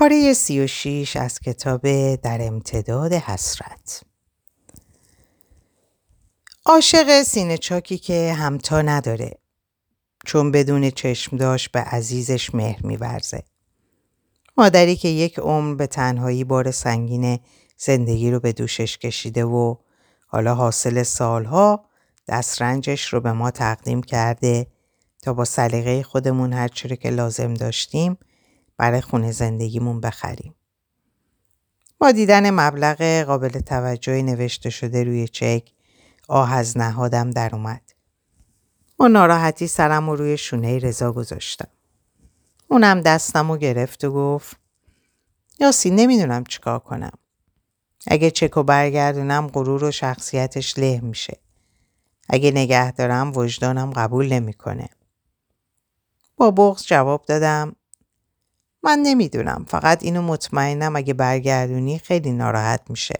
پاره سی و شیش از کتاب در امتداد حسرت. عاشق سینه چاکی که همتا نداره چون بدون چشم داشت به عزیزش مهر میورزه. مادری که یک عمر به تنهایی بار سنگین زندگی رو به دوشش کشیده و حالا حاصل سالها دسترنجش رو به ما تقدیم کرده تا با سلیقه خودمون هر چیزی که لازم داشتیم برای خونه زندگیمون بخریم. با دیدن مبلغ قابل توجهی نوشته شده روی چک آه از نهادم در اومد. با ناراحتی سرم رو روی شونه رضا گذاشتم. اونم دستم رو گرفت و گفت یاسی نمی‌دونم چیکار کنم. اگه چکو برگردونم غرور و شخصیتش له میشه. اگه نگه دارم وجدانم قبول نمی‌کنه. با بغض جواب دادم من نمی‌دونم فقط اینو مطمئنم اگه برگردونی خیلی ناراحت میشه.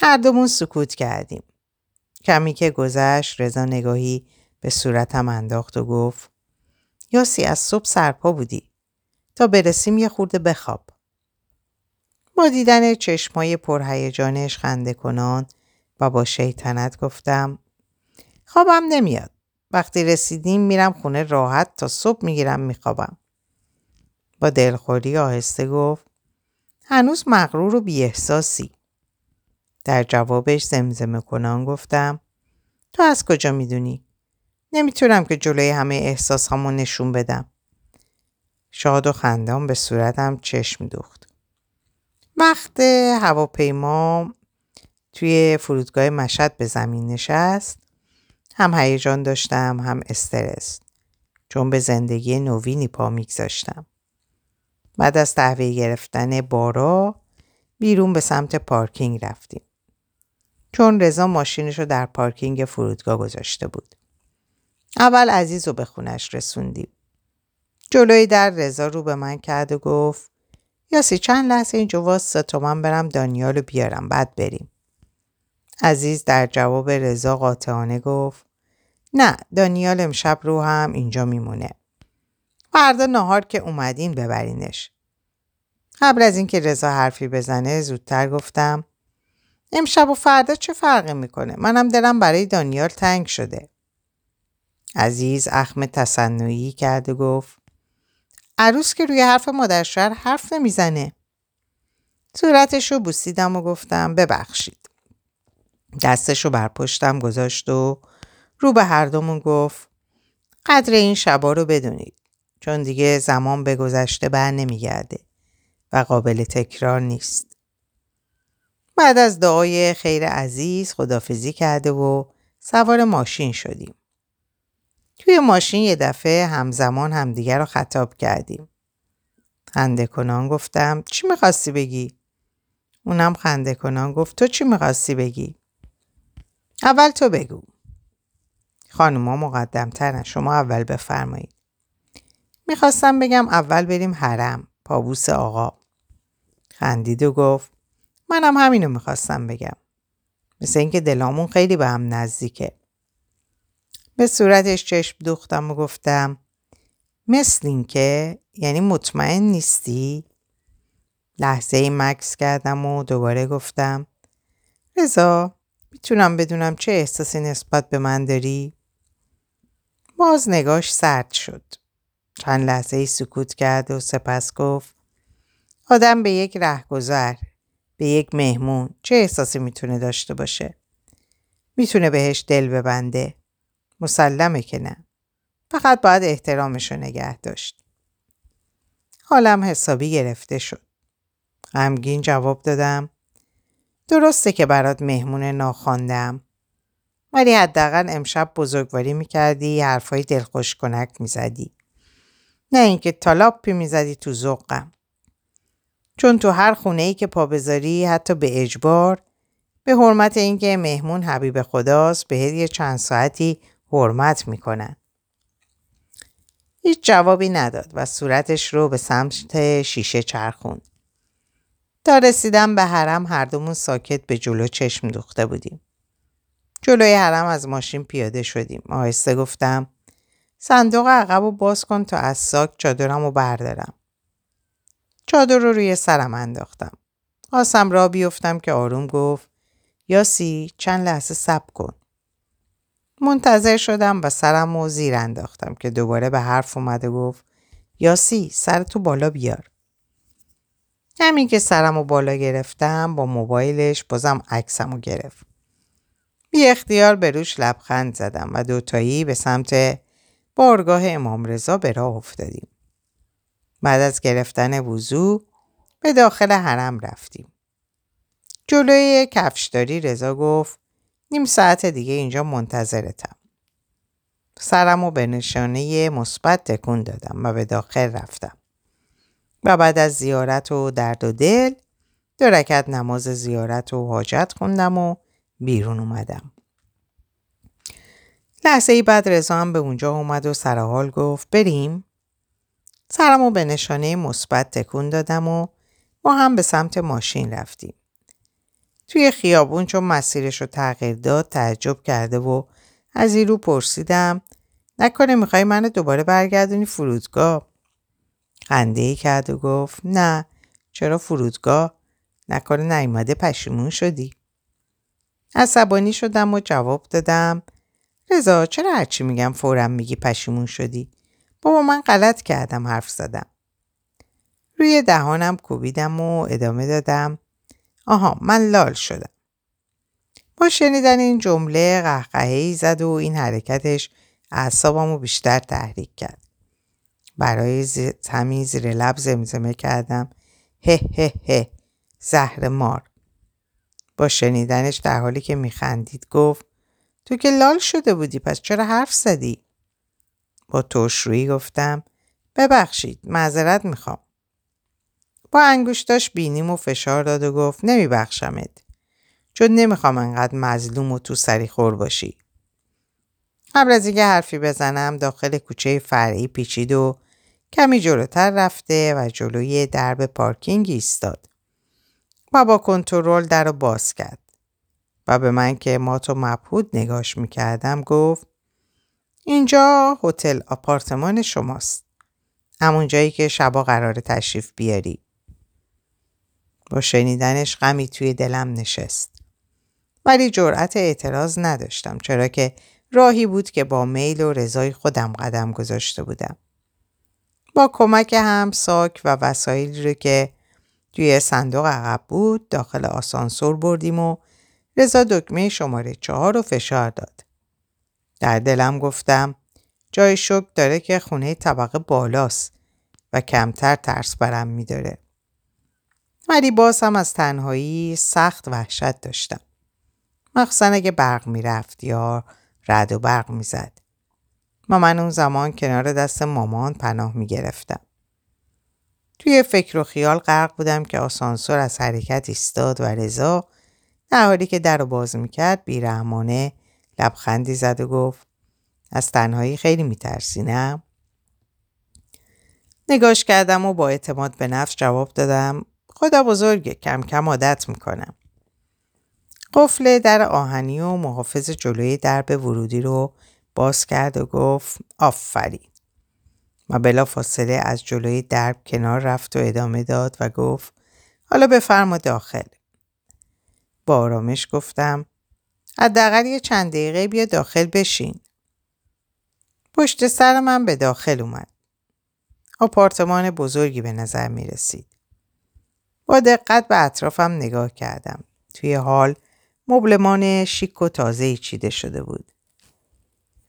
هر دومون سکوت کردیم. کمی که گذشت رضا نگاهی به صورتم انداخت و گفت یاسی از صبح سرپا بودی. تا برسیم یه خورده بخواب. با دیدن چشمای پرهیجانش خنده کنان و با شیطنت گفتم خوابم نمیاد. وقتی رسیدیم میرم خونه راحت تا صبح می‌گیرم میخوابم. با دلخوری آهسته گفت هنوز مغرور و بیاحساسی. در جوابش زمزمه کنان گفتم تو از کجا می‌دونی؟ نمی‌تونم که جلوی همه احساس همو نشون بدم. شاد و خندان به صورتم چشم دوخت. وقت هواپیما توی فرودگاه مشهد به زمین نشست هم هیجان داشتم هم استرس چون به زندگی نوینی پا میگذاشتم. بعد از تحویل گرفتن بارا بیرون به سمت پارکینگ رفتیم. چون رضا ماشینش رو در پارکینگ فرودگاه گذاشته بود. اول عزیز رو به خونش رسوندیم. جلوی در رضا رو به من کرد و گفت یاسی چند لحظه اینجا واسه تا من برم دانیال رو بیارم بعد بریم. عزیز در جواب رضا قاطعانه گفت نه دانیال امشب رو هم اینجا میمونه. فردا نهار که اومدین ببرینش. قبل از اینکه رضا حرفی بزنه زودتر گفتم امشب و فردا چه فرقی می‌کنه؟ منم دلم برای دانیال تنگ شده. عزیز اخم تصنعی کرد و گفت عروس که روی حرف مادر حرف نمی‌زنه. صورتش رو بوسیدم و گفتم ببخشید. دستش رو بر پشتم گذاشت و رو به هر دومون گفت قدر این شبا رو بدونید. چون دیگه زمان به گذشته بر نمیگرده و قابل تکرار نیست. بعد از دعای خیر عزیز خدافزی کرده و سوار ماشین شدیم. توی ماشین یه دفعه همزمان همدیگر رو خطاب کردیم. خنده کنان گفتم چی می‌خواستی بگی؟ اونم خنده کنان گفت تو چی می‌خواستی بگی؟ اول تو بگو. خانوما مقدمترن شما اول بفرمایید. می‌خواستم بگم اول بریم حرم پابوس آقا. خندید و گفت منم همینو می‌خواستم بگم. مثل اینکه دلامون خیلی به هم نزدیکه. به صورتش چشم دوختم و گفتم مثل اینکه یعنی مطمئن نیستی؟ لحظه ای مکس کردم و دوباره گفتم رضا می‌تونم بدونم چه احساسی نسبت به من داری؟ باز نگاش سرد شد. چند لحظه سکوت کرد و سپس گفت آدم به یک رهگذر به یک مهمون چه احساسی می‌تونه داشته باشه؟ می‌تونه بهش دل ببنده. مسلمه که نه. فقط باید احترامش رو نگه داشت. حالم حسابی گرفته شد. غمگین جواب دادم. درسته که برات مهمون ناخواندم. ولی حداقل امشب بزرگواری می‌کردی حرفای دلخوش کنک می‌زدی. نه اینکه تالاپی می‌زدی تو ذوقم. چون تو هر خونه ای که پا بذاری حتی به اجبار به حرمت اینکه مهمون حبیب خداست به یه چند ساعتی حرمت می‌کنن. هیچ جوابی نداد و صورتش رو به سمت شیشه چرخوند. تا رسیدم به حرم هر دومون ساکت به جلو چشم دوخته بودیم. جلوی حرم از ماشین پیاده شدیم. آهسته گفتم صندوق عقب رو باز کن تا از ساک چادرم رو بردارم. چادر رو روی سرم انداختم. خواستم را بیفتم که آروم گفت یاسی چند لحظه صبر کن. منتظر شدم و سرم رو زیر انداختم که دوباره به حرف اومده گفت یاسی سر تو بالا بیار. همین که سرم رو بالا گرفتم با موبایلش بازم عکسم گرفت. بی اختیار به روش لبخند زدم و دوتایی به سمت بارگاه امام رضا به راه افتادیم. بعد از گرفتن وضوع به داخل حرم رفتیم. جلوی کفشداری رضا گفت نیم ساعت دیگه اینجا منتظرتم. سرم و به نشانه مثبت تکون دادم و به داخل رفتم. و بعد از زیارت و درد و دل دو رکت نماز زیارت و حاجت خوندم و بیرون اومدم. لحظه ای بعد رضا هم به اونجا اومد و سرحال گفت بریم؟ سرمو به نشانه مثبت تکون دادم و ما هم به سمت ماشین رفتیم. توی خیابون چون مسیرش رو تغییر داد تعجب کرده و از این رو پرسیدم نکنه می‌خوای منو دوباره برگردونی فرودگاه خنده ای کرد و گفت نه چرا فرودگاه نکنه نیومده پشیمون شدی عصبانی شدم و جواب دادم رضا چرا هرچی میگم فورم میگی پشیمون شدی؟ بابا من غلط کردم حرف زدم. روی دهانم کوبیدم و ادامه دادم. آها من لال شدم. با شنیدن این جمله قهقهی زد و این حرکتش اعصابمو بیشتر تحریک کرد. برای همین زیر لب زمزمه کردم. هه هه هه زهر مار. با شنیدنش در حالی که میخندید گفت تو که لال شده بودی پس چرا حرف زدی؟ با ترشرویی گفتم ببخشید معذرت می‌خوام. با انگشتاش بینیم و فشار داد و گفت نمیبخشمت. چون نمی‌خوام انقدر مظلوم و تو سری خور باشی. قبل از اینکه حرفی بزنم داخل کوچه فرعی پیچید و کمی جلوتر رفته و جلوی درب پارکینگ ایستاد. و با کنترل در رو باز کرد. و به من که ما تو مبهود نگاش می‌کردم گفت اینجا هتل آپارتمان شماست. همون جایی که شبا قرار تشریف بیاری. با شنیدنش غمی توی دلم نشست. ولی جرأت اعتراض نداشتم چرا که راهی بود که با میل و رضای خودم قدم گذاشته بودم. با کمک هم ساک و وسایلی رو که توی صندوق عقب بود داخل آسانسور بردیم و رضا دکمه شماره چهار رو فشار داد. در دلم گفتم جای شک داره که خونه طبقه بالاست و کمتر ترس برم میداره. ولی باز هم از تنهایی سخت وحشت داشتم. مخصوصا اگه برق می‌رفت یا رد و برق می‌زد. ما من اون زمان کنار دست مامان پناه می‌گرفتم. توی فکر و خیال غرق بودم که آسانسور از حرکت ایستاد و رضا در حالی که در رو باز می‌کرد بیرحمانه لبخندی زد و گفت از تنهایی خیلی میترسی نه؟ نگاش کردم و با اعتماد به نفس جواب دادم خدا بزرگه کم کم عادت می‌کنم. قفل در آهنی و محافظ جلوی درب ورودی رو باز کرد و گفت آفرین. و بلا فاصله از جلوی درب کنار رفت و ادامه داد و گفت حالا بفرما داخل. با آرامش گفتم حداقل یه چند دقیقه بیا داخل بشین. پشت سر من به داخل اومد. آپارتمان بزرگی به نظر می رسید. با دقت به اطرافم نگاه کردم. توی حال مبلمان شیک و تازه چیده شده بود.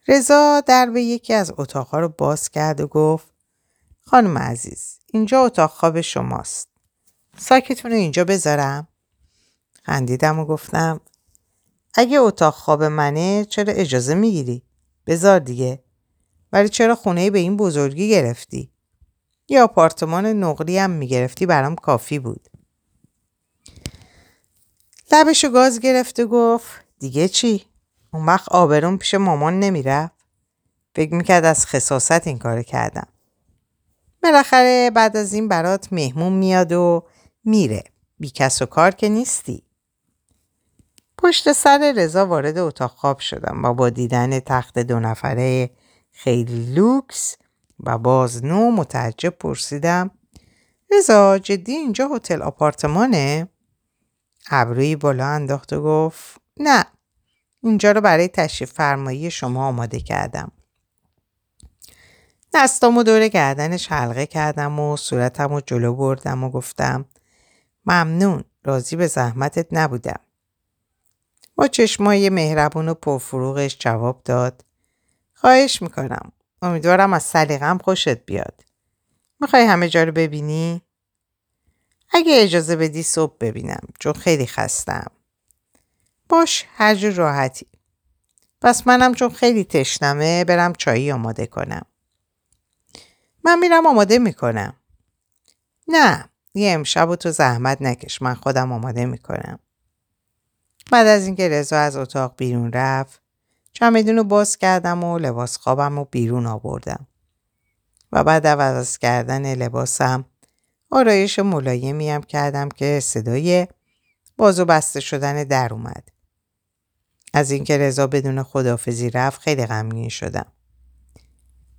رضا در به یکی از اتاقها رو باز کرد و گفت خانم عزیز اینجا اتاق خواب شماست. ساکتون رو اینجا بذارم؟ خندیدم و گفتم اگه اتاق خواب منه چرا اجازه می‌گیری؟ بذار دیگه. ولی چرا خونه به این بزرگی گرفتی؟ یه آپارتمان نقلی هم می‌گرفتی برام کافی بود. لبشو گاز گرفت و گفت دیگه چی؟ اون وقت آبرون پیش مامان نمی‌رفت؟ فکر می‌کرد از خصاصت این کار کردم. بالاخره بعد از این برات مهمون میاد و میره. بی کس و کار که نیستی. پشت سر رضا وارد اتاق خواب شدم و با دیدن تخت دو نفره خیلی لوکس و باز نو متعجب پرسیدم رضا جدی اینجا هتل آپارتمانه؟ ابروی بالا انداخت و گفت نه اینجا رو برای تشریف فرمایی شما آماده کردم. دستامو دور گردنش حلقه کردم و صورتم رو جلو بردم و گفتم ممنون راضی به زحمتت نبودم. با چشمای مهربون و پرفروغش جواب داد خواهش می‌کنم. امیدوارم از سلیقم خوشت بیاد. می‌خوای همه جا رو ببینی؟ اگه اجازه بدی صبح ببینم چون خیلی خستم. باش هر جور راحتی. پس منم چون خیلی تشنمه برم چایی آماده کنم. من میرم آماده می‌کنم. نه یه امشب و تو زحمت نکش من خودم آماده می‌کنم. بعد از اینکه رضا از اتاق بیرون رفت چمدون رو باز کردم و لباس خوابم رو بیرون آوردم. و بعد عوض کردن لباسم آرایش ملایمی کردم که صدای بازو بسته شدن در اومد. از اینکه رضا بدون خدافزی رفت خیلی غمگین شدم.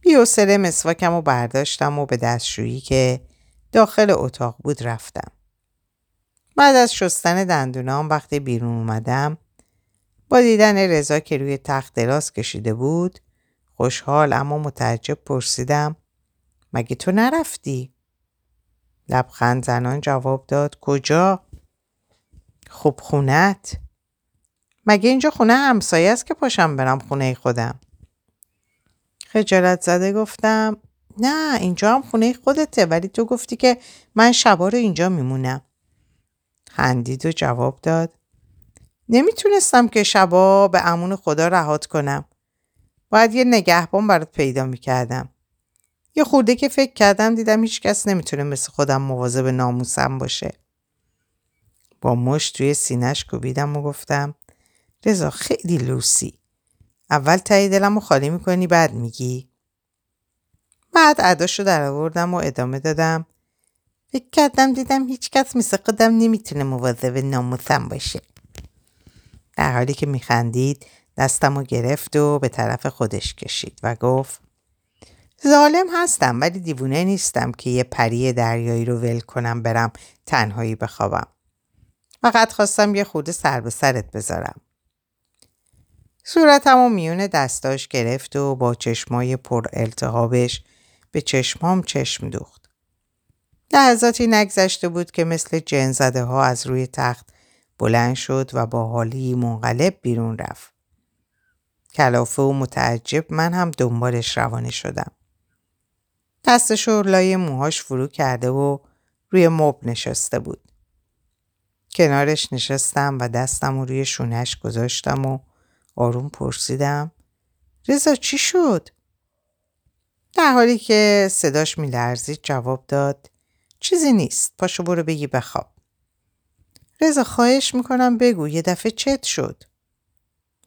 بیوسله مسواکم و برداشتم و به دستشویی که داخل اتاق بود رفتم. بعد از شستن دندونام وقتی بیرون اومدم با دیدن رضا که روی تخت دراز کشیده بود خوشحال اما متعجب پرسیدم مگه تو نرفتی؟ لبخند زنان جواب داد کجا؟ خب خونت؟ مگه اینجا خونه همسایه است که پاشم برم خونه خودم؟ خجالت زده گفتم نه اینجا هم خونه خودته ولی تو گفتی که من شبا رو اینجا میمونم. خندید و جواب داد نمی‌تونستم که شبا به امون خدا رهات کنم. باید یه نگهبان برات پیدا می‌کردم. یه خورده که فکر کردم دیدم هیچ کس نمی‌تونه مثل خودم مواظب ناموسم باشه. با مش توی سینش کوبیدم و گفتم رضا خیلی لوسی. اول تایی دلم رو خالی می‌کنی بعد میگی؟ بعد عداشو در آوردم و ادامه دادم فکر کردم دیدم هیچ کس مثل خودم نمی‌تونه مواظب ناموسم باشه. در حالی که میخندید دستم رو گرفت و به طرف خودش کشید و گفت ظالم هستم ولی دیوونه نیستم که یه پری دریایی رو ول کنم برم تنهایی بخوابم. فقط خواستم یه خورده سر به سرت بذارم. صورتم و میون دستاش گرفت و با چشمای پر التهابش به چشمام چشم دوخت. لحظاتی نگذشته بود که مثل جن زده ها از روی تخت بلند شد و با حالی منقلب بیرون رفت. کلافه و متعجب من هم دنبالش روانه شدم. دستش لای موهاش فرو کرده و روی مب نشسته بود. کنارش نشستم و دستم رو روی شونش گذاشتم و آروم پرسیدم رضا چی شد؟ در حالی که صداش میلرزید جواب داد چیزی نیست پاشو برو بگی بخواب. رضا خواهش می‌کنم بگو یه دفعه چت شد.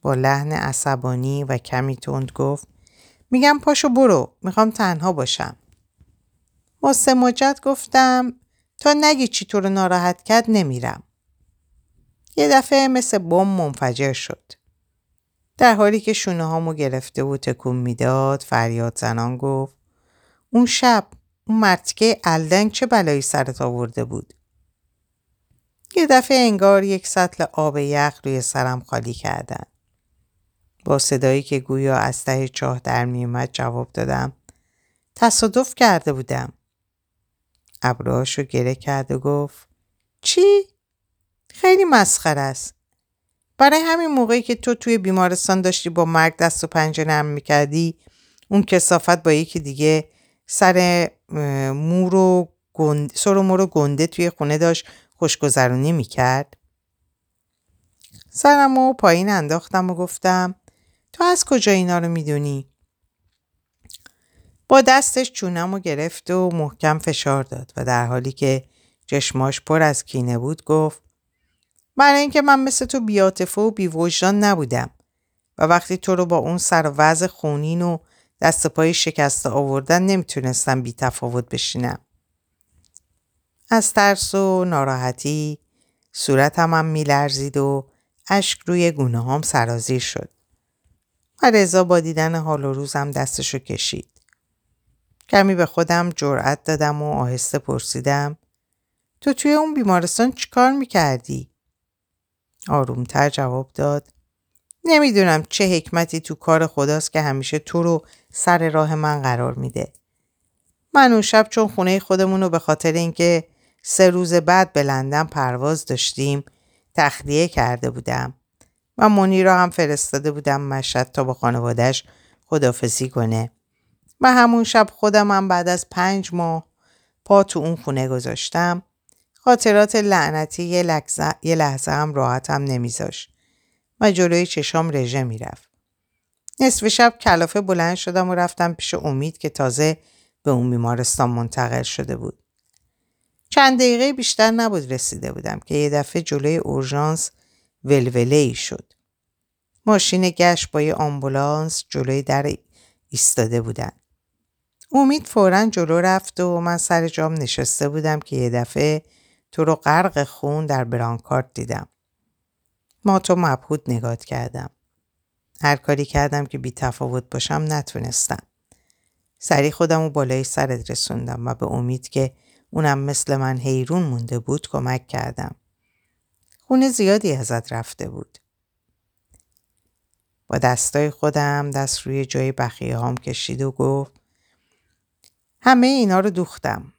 با لحن عصبانی و کمی تند گفت میگم پاشو برو می‌خوام تنها باشم. با سماجت گفتم تا نگی چی تو رو ناراحت کرد نمیرم. یه دفعه مثل بم منفجر شد. در حالی که شونه هامو گرفته و تکون می‌داد فریاد زنان گفت اون شب اون مرتکه الدنگ چه بلایی سرت آورده بود؟ یه دفعه انگار یک سطل آب یخ روی سرم خالی کردن. با صدایی که گویا از ته چاه در میومد جواب دادم تصادف کرده بودم. ابروهاش رو گره کرد و گفت چی؟ خیلی مسخره است. برای همین موقعی که تو توی بیمارستان داشتی با مرگ دست و پنجه نرم می‌کردی اون کسافت با یکی دیگه سر مو رو گند... سر مو رو گنده توی خونه داشت خوشگذرونی می‌کرد سرم رو پایین انداختم و گفتم تو از کجا اینا رو می‌دونی؟ با دستش چونم رو گرفت و محکم فشار داد و در حالی که چشماش پر از کینه بود گفت برای اینکه من مثل تو بیاتفه و بیوجدان نبودم و وقتی تو رو با اون سر وضع خونین و دست پای شکسته آوردن نمی‌تونستم بی تفاوت بشینم. از ترس و ناراحتی صورتم هم میلرزید و اشک روی گونه هم سرازیر شد. و رضا با دیدن حال و روزم دستشو کشید. کمی به خودم جرأت دادم و آهسته پرسیدم تو توی اون بیمارستان چیکار می‌کردی؟ آرومتر جواب داد نمی‌دونم چه حکمتی تو کار خداست که همیشه تو رو سر راه من قرار میده. من اون شب چون خونه خودمون رو به خاطر اینکه سه روز بعد به لندن پرواز داشتیم تخلیه کرده بودم و مونی را هم فرستاده بودم مشهد تا با خانوادهش خدافزی کنه. و همون شب خودم هم بعد از پنج ماه پا تو اون خونه گذاشتم. خاطرات لعنتی یه لحظه, هم راحتم نمیذاش و جلوی چشام رژه می‌رفت. نصف شب کلافه بلند شدم و رفتم پیش امید که تازه به اون بیمارستان منتقل شده بود. چند دقیقه بیشتر نبود رسیده بودم که یه دفعه جلوی اورژانس ولوله ای شد. ماشین گشت با یه آمبولانس جلوی در ایستاده بودن. امید فورا جلو رفت و من سر جام نشسته بودم که یه دفعه تو رو غرق خون در برانکارد دیدم. ما تو مبهود نگات کردم. هر کاری کردم که بی تفاوت باشم نتونستم. سری خودم رو بالای سرت رسوندم و به امید که اونم مثل من حیرون مونده بود کمک کردم. خونه زیادی ازت رفته بود. با دستای خودم دست روی جای بخیه هام کشید و گفت همه اینا رو دوختم.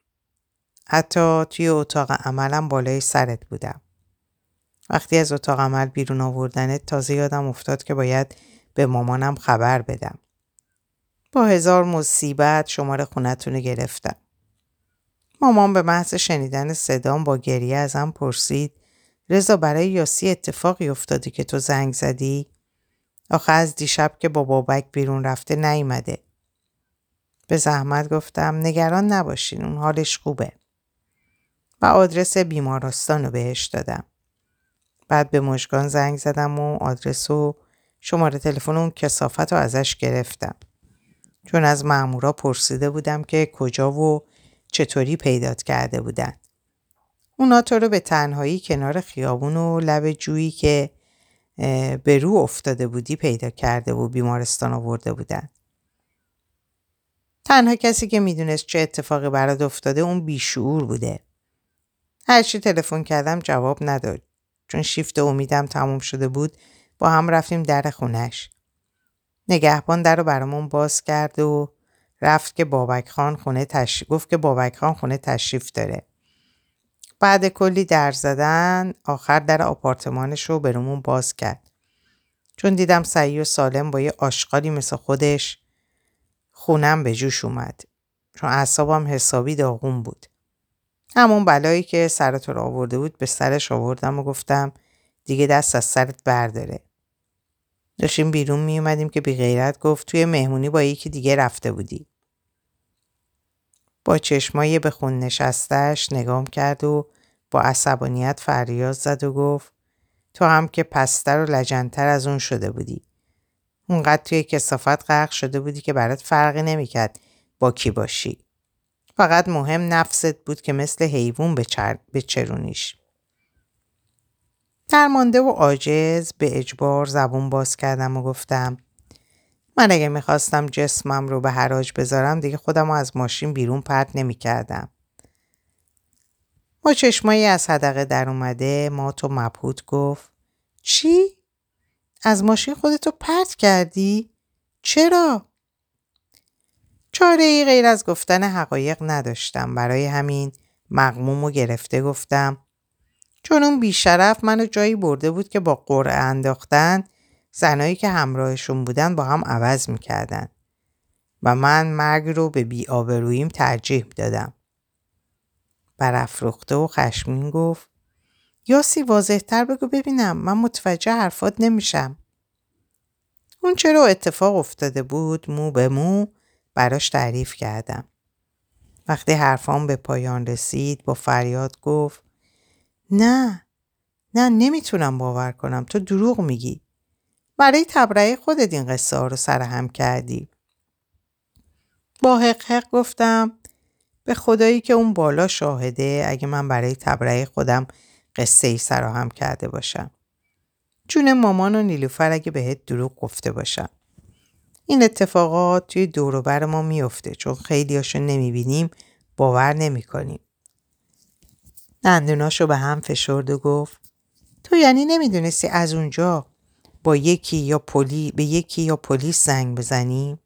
حتی توی اتاق عملم بالای سرت بودم. وقتی از اتاق عمل بیرون آوردنت تازه یادم افتاد که باید به مامانم خبر بدم. با هزار مصیبت شماره خونتون رو گرفتم. مامان به محض شنیدن صدام با گریه ازم پرسید رضا برای یاسی اتفاقی افتاده که تو زنگ زدی؟ آخه از دیشب که با بابک بیرون رفته نیومده. به زحمت گفتم نگران نباشین اون حالش خوبه. و آدرس بیمارستان رو بهش دادم. بعد به مشگان زنگ زدم و آدرس و شماره تلفن اون کسافت رو ازش گرفتم. چون از مامورا پرسیده بودم که کجا و چطوری پیدات کرده بودن. اونا تو رو به تنهایی کنار خیابون و لب جویی که به رو افتاده بودی پیدا کرده و بیمارستان آورده بودن. تنها کسی که می‌دونست چه اتفاقی برات افتاده اون بیشعور بوده. هرچی تلفن کردم جواب نداد. چون شیفت امیدم تموم شده بود با هم رفتیم در خونش. نگهبان در رو برامون باز کرد و رفت که بابک خان خونه تشریف گفت که بابک خان خونه تشریف داره. بعد کلی در زدن آخر در آپارتمانش رو برامون باز کرد. چون دیدم سعی و سالم با یه آشغالی مثل خودش خونم به جوش اومد. چون اعصابم حسابی داغون بود. همون بلایی که سرت رو آورده بود به سرش آوردم و گفتم دیگه دست از سرت برداره. داشتیم بیرون می اومدیم که بی غیرت گفت توی مهمونی با یکی دیگه رفته بودی. با چشمای به خون نشستش نگام کرد و با عصبانیت فریاد زد و گفت تو هم که پستر و لجنتر از اون شده بودی. اونقدر توی کسافت غرق شده بودی که برات فرقی نمی‌کرد با کی باشی. فقط مهم نفست بود که مثل حیوان به چرونیش. درمانده و عاجز به اجبار زبون باز کردم و گفتم من اگه می‌خواستم جسمم رو به حراج بذارم دیگه خودم رو از ماشین بیرون پرت نمی کردم. با چشمایی از حدقه در اومده ما تو مبهوت گفت چی؟ از ماشین خودتو پرت کردی؟ چرا؟ چاره ای غیر از گفتن حقایق نداشتم برای همین مقموم و گرفته گفتم چون اون بیشرف منو جایی برده بود که با قرعه انداختن زنایی که همراهشون بودن با هم عوض می‌کردن و من مرگ رو به بیآبروییم ترجیح دادم. برافروخته و خشمین گفت یاسی واضحتر بگو ببینم من متوجه حرفات نمیشم. اون چرا اتفاق افتاده بود مو به مو براش تعریف کردم. وقتی حرفام به پایان رسید با فریاد گفت نه نه نمی‌تونم باور کنم تو دروغ میگی. برای تبرئه خودت این قصه ها رو سرهم کردی. با حق حق گفتم به خدایی که اون بالا شاهده اگه من برای تبرئه خودم قصه ای سراهم کرده باشم. جون مامان و نیلوفر اگه بهت دروغ گفته باشم. این اتفاقات توی دوروبر ما میفته چون خیلی هاشو نمی‌بینیم باور نمی‌کنیم. دندوناشو به هم فشرد و گفت تو یعنی نمی‌دونستی از اونجا با یکی یا پلی به یکی یا پلیس زنگ بزنیم؟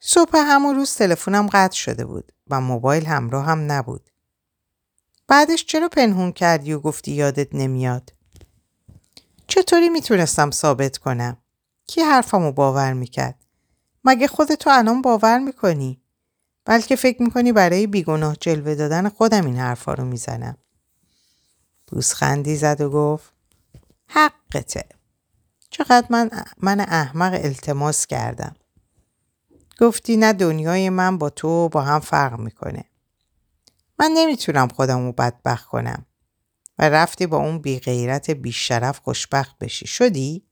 صبح همون روز تلفنم قطع شده بود و موبایل همراه هم نبود. بعدش چرا پنهون کردی و گفتی یادت نمیاد؟ چطوری می‌تونستم ثابت کنم؟ کی حرفمو باور می‌کرد؟ مگه خودتو الان باور می‌کنی؟ بلکه فکر می‌کنی برای بیگناه جلوه دادن خودم این حرفا رو می‌زنم. بوسخندی زد و گفت حقته. چقدر من, من احمق التماس کردم. گفتی نه دنیای من با تو با هم فرق می‌کنه. من نمی‌تونم خودم رو بدبخت کنم. و رفتی با اون بی غیرت بیشرف خوشبخت بشی. شدی؟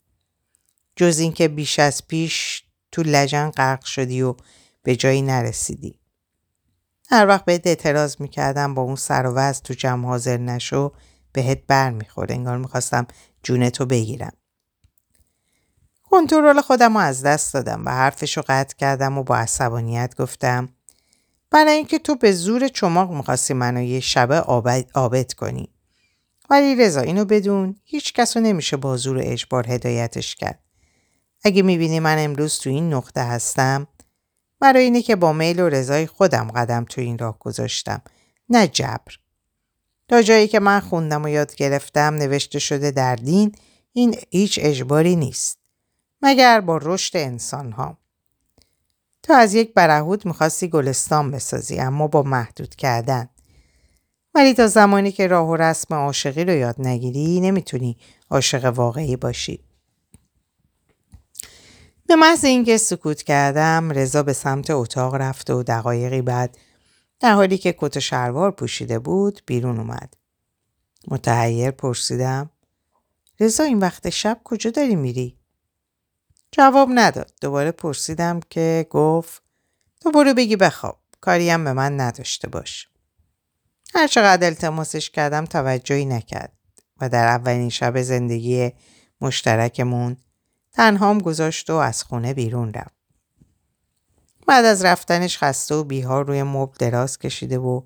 جز اینکه بیش از پیش تو لجن غرق شدی و به جایی نرسیدی. هر وقت بهت اعتراض می‌کردم با اون سر و وز تو جمع حاضر نشو بهت بر می‌خورد. انگار می‌خواستم جونتو بگیرم. کنترل خودم رو از دست دادم و حرفش رو قطع کردم و با عصبانیت گفتم برای اینکه تو به زور چماق می‌خواستی منو یه شبه آبد کنی. ولی رضا اینو بدون هیچ کس نمیشه با زور اجبار هدایتش کرد. اگه می‌بینی من امروز تو این نقطه هستم برای اینه که با میل و رضای خودم قدم تو این راه گذاشتم نه جبر. تا جایی که من خوندم و یاد گرفتم نوشته شده در دین این هیچ اجباری نیست. مگر با رشد انسان ها. تو از یک برهود می‌خواستی گلستان بسازی اما با محدود کردن. ولی تا زمانی که راه و رسم عاشقی رو یاد نگیری نمی‌تونی عاشق واقعی باشی. به محض اینکه سکوت کردم رضا به سمت اتاق رفت و دقایقی بعد در حالی که کت شلوار پوشیده بود بیرون اومد. متحیر پرسیدم رضا این وقت شب کجا داری میری؟ جواب نداد. دوباره پرسیدم که گفت تو برو بگی بخواب. کاریم به من نداشته باش. هر چقدر التماسش کردم توجهی نکرد و در اولین شب زندگی مشترکمون تنهام گذاشت و از خونه بیرون رفت. بعد از رفتنش خسته و بیهار روی مبل دراز کشیده و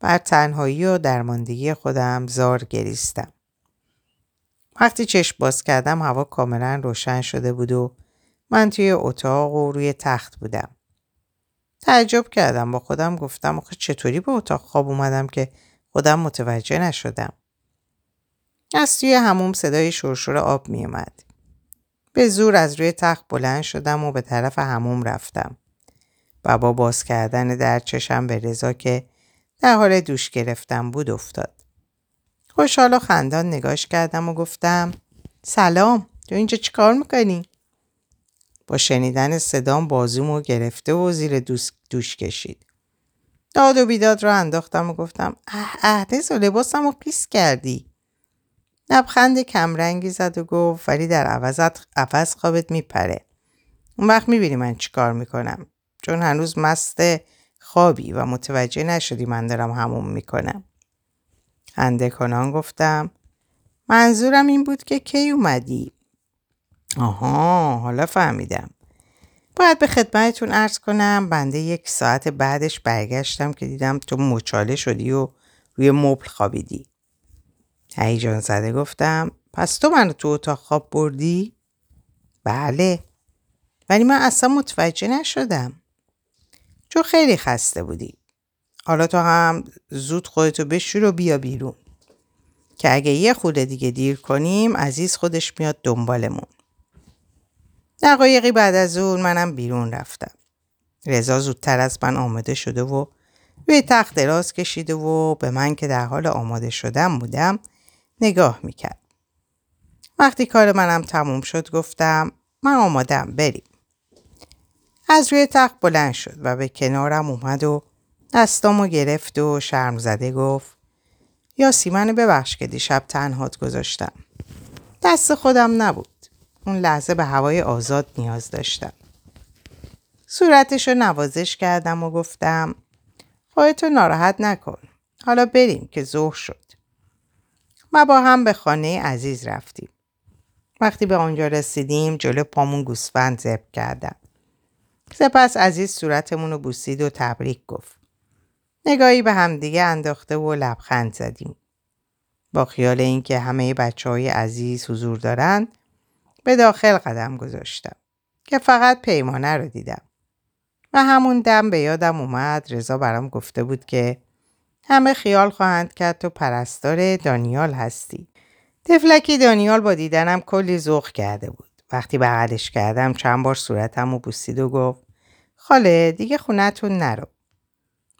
بر تنهایی و درماندگی خودم زار گریستم. وقتی چشم باز کردم هوا کاملا روشن شده بود و من توی اتاق و روی تخت بودم. تعجب کردم با خودم گفتم آخه چطوری به اتاق خواب اومدم که خودم متوجه نشدم. از توی هموم صدای شرشور آب می اومد. به زور از روی تخت بلند شدم و به طرف هموم رفتم. و با باز کردن در چشم به رضا که در حال دوش گرفتم بود افتاد. خوشحال و خندان نگاش کردم و گفتم سلام تو اینجا چیکار می‌کنی؟ با شنیدن صدام بازومو گرفته و زیر دوش, کشید. داد و بیداد را انداختم و گفتم اه اه لباسم رو پیس کردی. لبخند کمرنگی زد و گفت ولی در عوضت عوض خوابت میپره. اون وقت می‌بینی من چیکار می‌کنم. چون هنوز مست خوابی و متوجه نشدی من دارم هموم می‌کنم. خنده کنان گفتم منظورم این بود که کی اومدی؟ آها حالا فهمیدم. باید به خدمتتون ارز کنم بنده یک ساعت بعدش برگشتم که دیدم تو مچاله شدی و روی مبل خوابیدی. هیجان زده گفتم پس تو منو تو اتاق خواب بردی؟ بله. ولی من اصلا متوجه نشدم. چون خیلی خسته بودی. حالا تو هم زود خودتو بشور و بیا بیرون. که اگه یه خود دیگه دیر کنیم عزیز خودش میاد دنبالمون. دقایقی بعد از اون منم بیرون رفتم. رضا زودتر از من آماده شده و روی تخت دراز کشیده و به من که در حال آماده شدم بودم نگاه می‌کرد. وقتی کار منم تموم شد گفتم من آمادم بریم. از روی تخت بلند شد و به کنارم اومد و دستامو گرفت و شرم زده گفت یا سیمن ببخش که دیشب تنهات گذاشتم. دست خودم نبود. اون لحظه به هوای آزاد نیاز داشتم. صورتش رو نوازش کردم و گفتم خواهیتو ناراحت نکن. حالا بریم که ظهر شد. ما با هم به خانه عزیز رفتیم. وقتی به آنجا رسیدیم جلو پامون گوسفند زب کردم. سپس عزیز صورتمون رو بوسید و تبریک گفت. نگاهی به همدیگه انداخته و لبخند زدیم. با خیال اینکه همه بچه های عزیز حضور دارند به داخل قدم گذاشتم که فقط پیمانه رو دیدم. و همون دم به یادم اومد رضا برام گفته بود که همه خیال خواهند کرد تو پرستار دانیال هستی. تفلکی دانیال با دیدنم کلی ذوق کرده بود. وقتی بغلش کردم چند بار صورتم و بوسید و گفت خاله دیگه خونتون نرو.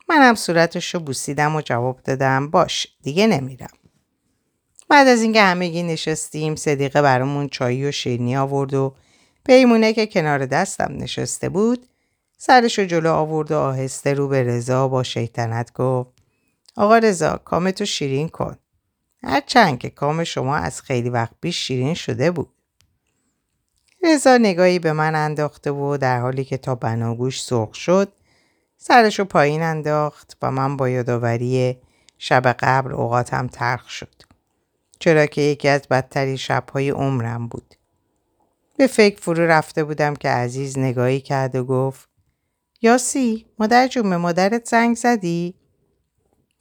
منم صورتش رو بوسیدم و جواب دادم باش دیگه نمیرم. بعد از اینکه همگی نشستیم صدیقه برامون چایی و شیرنی آورد و پیمونه که کنار دستم نشسته بود سرش رو جلو آورد و آهسته رو به رضا با شیطنت گفت آقا رضا کامتو شیرین کن. هرچند که کام شما از خیلی وقت پیش شیرین شده بود. رضا نگاهی به من انداخته و در حالی که تا بناگوش سرخ شد سرشو پایین انداخت و من با یادآوری شب قبل اوقاتم ترخ شد. چرا که یکی از بدترین شبهای عمرم بود. به فکر فرو رفته بودم که عزیز نگاهی کرد و گفت یاسی مادر جون مادرت زنگ زدی؟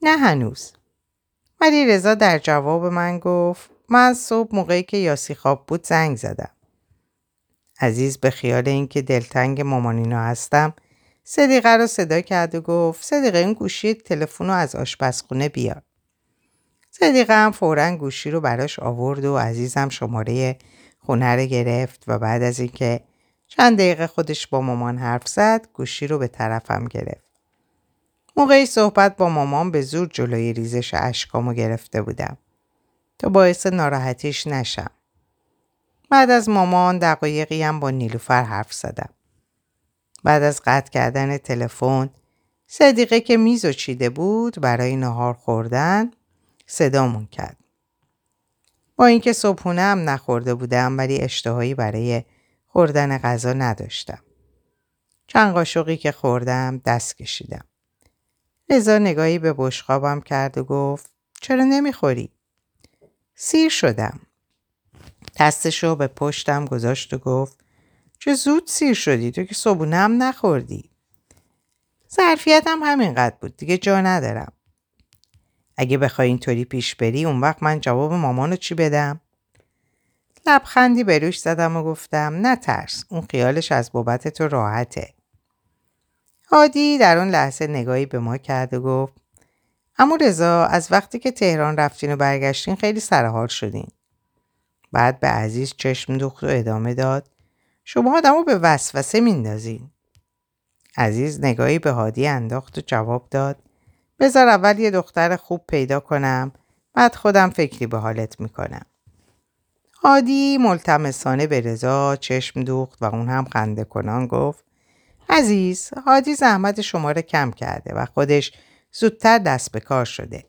نه هنوز. ولی رضا در جواب من گفت من صبح موقعی که یاسی خواب بود زنگ زدم. عزیز به خیال اینکه دلتنگ مامانینا هستم صدیقه رو صدا کرد و گفت صدیقه این گوشی تلفن رو از آشپزخونه بیار. صدیقه هم فورا گوشی رو براش آورد و عزیزم شماره خونه رو گرفت و بعد از اینکه چند دقیقه خودش با مامان حرف زد گوشی رو به طرفم گرفت. موقعی صحبت با مامان به زور جلوی ریزش اشکامو گرفته بودم تا باعث ناراحتیش نشم. بعد از مامان دقایقی هم با نیلوفر حرف زدم. بعد از قطع کردن تلفن صدیقه که میز و چیده بود برای نهار خوردن صدامون کرد. با اینکه صبحونه هم نخورده بودم ولی اشتهایی برای خوردن غذا نداشتم. چند قاشقی که خوردم دست کشیدم. رضا نگاهی به بشقابم کرد و گفت چرا نمی‌خوری؟ سیر شدم. دستشو به پشتم گذاشت و گفت چه زود سیر شدی تو که صبحونه هم نخوردی. ظرفیتم همینقدر بود دیگه جا ندارم. اگه بخوای اینطوری پیش بری اون وقت من جواب مامانو چی بدم؟ لبخندی به روش زدم و گفتم نترس اون خیالش از بابت تو راحته. هادی در اون لحظه نگاهی به ما کرد و گفت اما رضا از وقتی که تهران رفتین و برگشتین خیلی سرحال شدین. بعد به عزیز چشم دوخت و ادامه داد شما آدمو به وسوسه میندازین. عزیز نگاهی به هادی انداخت و جواب داد بذار اول یه دختر خوب پیدا کنم بعد خودم فکری به حالت می‌کنم. هادی ملتمسانه به رضا چشم دوخت و اون هم خنده کنان گفت عزیز هادی زحمت شما رو کم کرده و خودش زودتر دست به کار شده.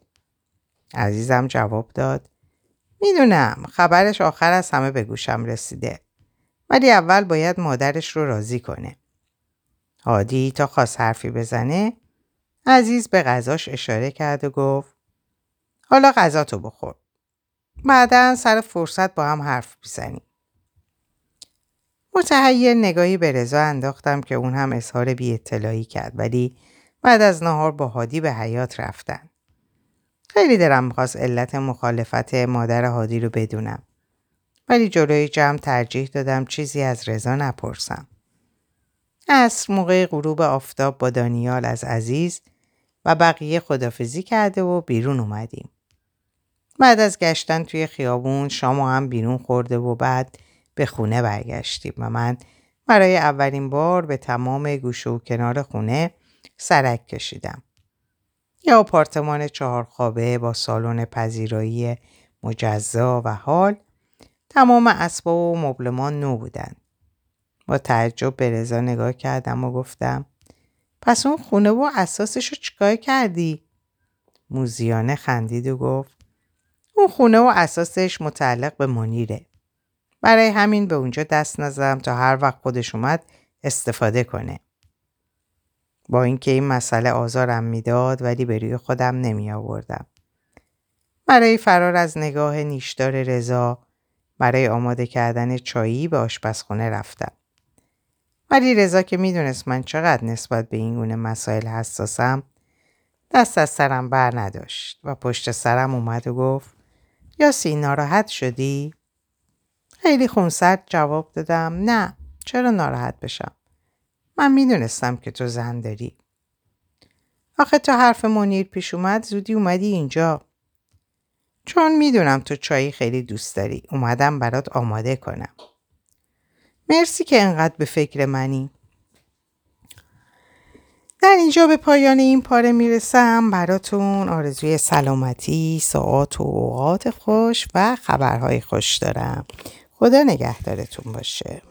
عزیزم جواب داد می‌دونم خبرش آخر از همه به گوشم رسیده ولی اول باید مادرش رو راضی کنه. هادی تا خواست حرفی بزنه عزیز به غذاش اشاره کرد و گفت حالا غذاتو بخور. بعدا سر فرصت با هم حرف بزنیم. متحیر نگاهی به رضا انداختم که اون هم اظهار بی اطلاعی کرد ولی بعد از نهار با هادی به حیات رفتن. خیلی دلم می‌خواست علت مخالفت مادر هادی رو بدونم. ولی جلوی جمع ترجیح دادم چیزی از رضا نپرسم. عصر موقع غروب آفتاب با دانیال از عزیز و بقیه خدافزی کرده و بیرون اومدیم. بعد از گشتن توی خیابون شام هم بیرون خورده و بعد به خونه برگشتیم و من برای اولین بار به تمام گوشه و کنار خونه سرک کشیدم. یه آپارتمان چهار خوابه با سالن پذیرایی مجزا و حال تمام اسباب و مبلمان نو بودن. با تعجب به رضا نگاه کردم و گفتم پس اون خونه و اساسش رو چیکار کردی؟ موزیانه خندید و گفت اون خونه و اساسش متعلق به منیره. برای همین به اونجا دست نزدم تا هر وقت خودش اومد استفاده کنه. با اینکه این مسئله آزارم می‌داد ولی به روی خودم نمی آوردم. برای فرار از نگاه نیشدار رضا برای آماده کردن چایی به آشپزخونه رفتم. ولی رضا که می‌دونست من چقدر نسبت به این گونه مسائل حساسم دست از سرم بر نداشت و پشت سرم اومد و گفت یاسی ناراحت شدی؟ خیلی خونسرد جواب دادم نه چرا ناراحت بشم؟ من می‌دونستم که تو زن داری. آخه تا حرف منیر پیش اومد زودی اومدی اینجا. چون می‌دونم تو چایی خیلی دوست داری. اومدم برات آماده کنم. مرسی که انقدر به فکر منی. در اینجا به پایان این پاره می‌رسم براتون آرزوی سلامتی، ساعت و اوقات خوش و خبرهای خوش دارم. خدا نگهدارتون باشه.